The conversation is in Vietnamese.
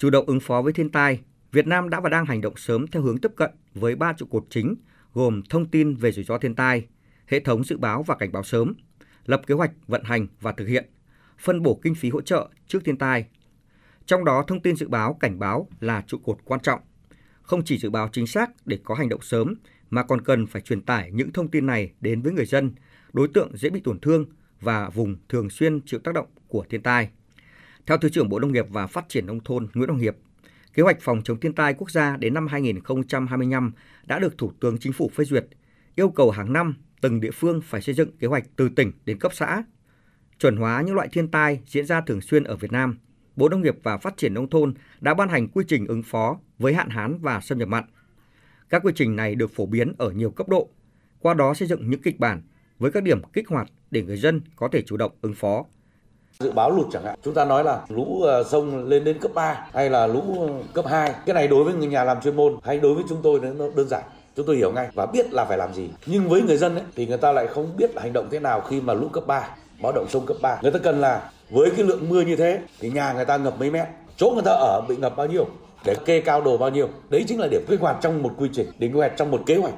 Chủ động ứng phó với thiên tai, Việt Nam đã và đang hành động sớm theo hướng tiếp cận với ba trụ cột chính gồm thông tin về rủi ro thiên tai, hệ thống dự báo và cảnh báo sớm, lập kế hoạch vận hành và thực hiện, phân bổ kinh phí hỗ trợ trước thiên tai. Trong đó thông tin dự báo cảnh báo là trụ cột quan trọng. Không chỉ dự báo chính xác để có hành động sớm mà còn cần phải truyền tải những thông tin này đến với người dân, đối tượng dễ bị tổn thương và vùng thường xuyên chịu tác động của thiên tai. Theo Thứ trưởng Bộ Nông nghiệp và Phát triển Nông thôn Nguyễn Hồng Hiệp, kế hoạch phòng chống thiên tai quốc gia đến năm 2025 đã được Thủ tướng Chính phủ phê duyệt, yêu cầu hàng năm từng địa phương phải xây dựng kế hoạch từ tỉnh đến cấp xã, chuẩn hóa những loại thiên tai diễn ra thường xuyên ở Việt Nam. Bộ Nông nghiệp và Phát triển Nông thôn đã ban hành quy trình ứng phó với hạn hán và xâm nhập mặn. Các quy trình này được phổ biến ở nhiều cấp độ, qua đó xây dựng những kịch bản với các điểm kích hoạt để người dân có thể chủ động ứng phó. Dự báo lụt chẳng hạn, chúng ta nói là lũ ờ, sông lên đến cấp 3 hay là lũ cấp 2. Cái này đối với người nhà làm chuyên môn hay đối với chúng tôi nó đơn giản. Chúng tôi hiểu ngay và biết là phải làm gì. Nhưng với người dân ấy, thì người ta lại không biết hành động thế nào khi mà lũ cấp 3 báo động sông cấp 3 người ta cần là với cái lượng mưa như thế thì nhà người ta ngập mấy mét. Chỗ người ta ở bị ngập bao nhiêu? Để kê cao đồ bao nhiêu? Đấy chính là điểm quy hoạch trong một quy trình điểm quy hoạch trong một kế hoạch.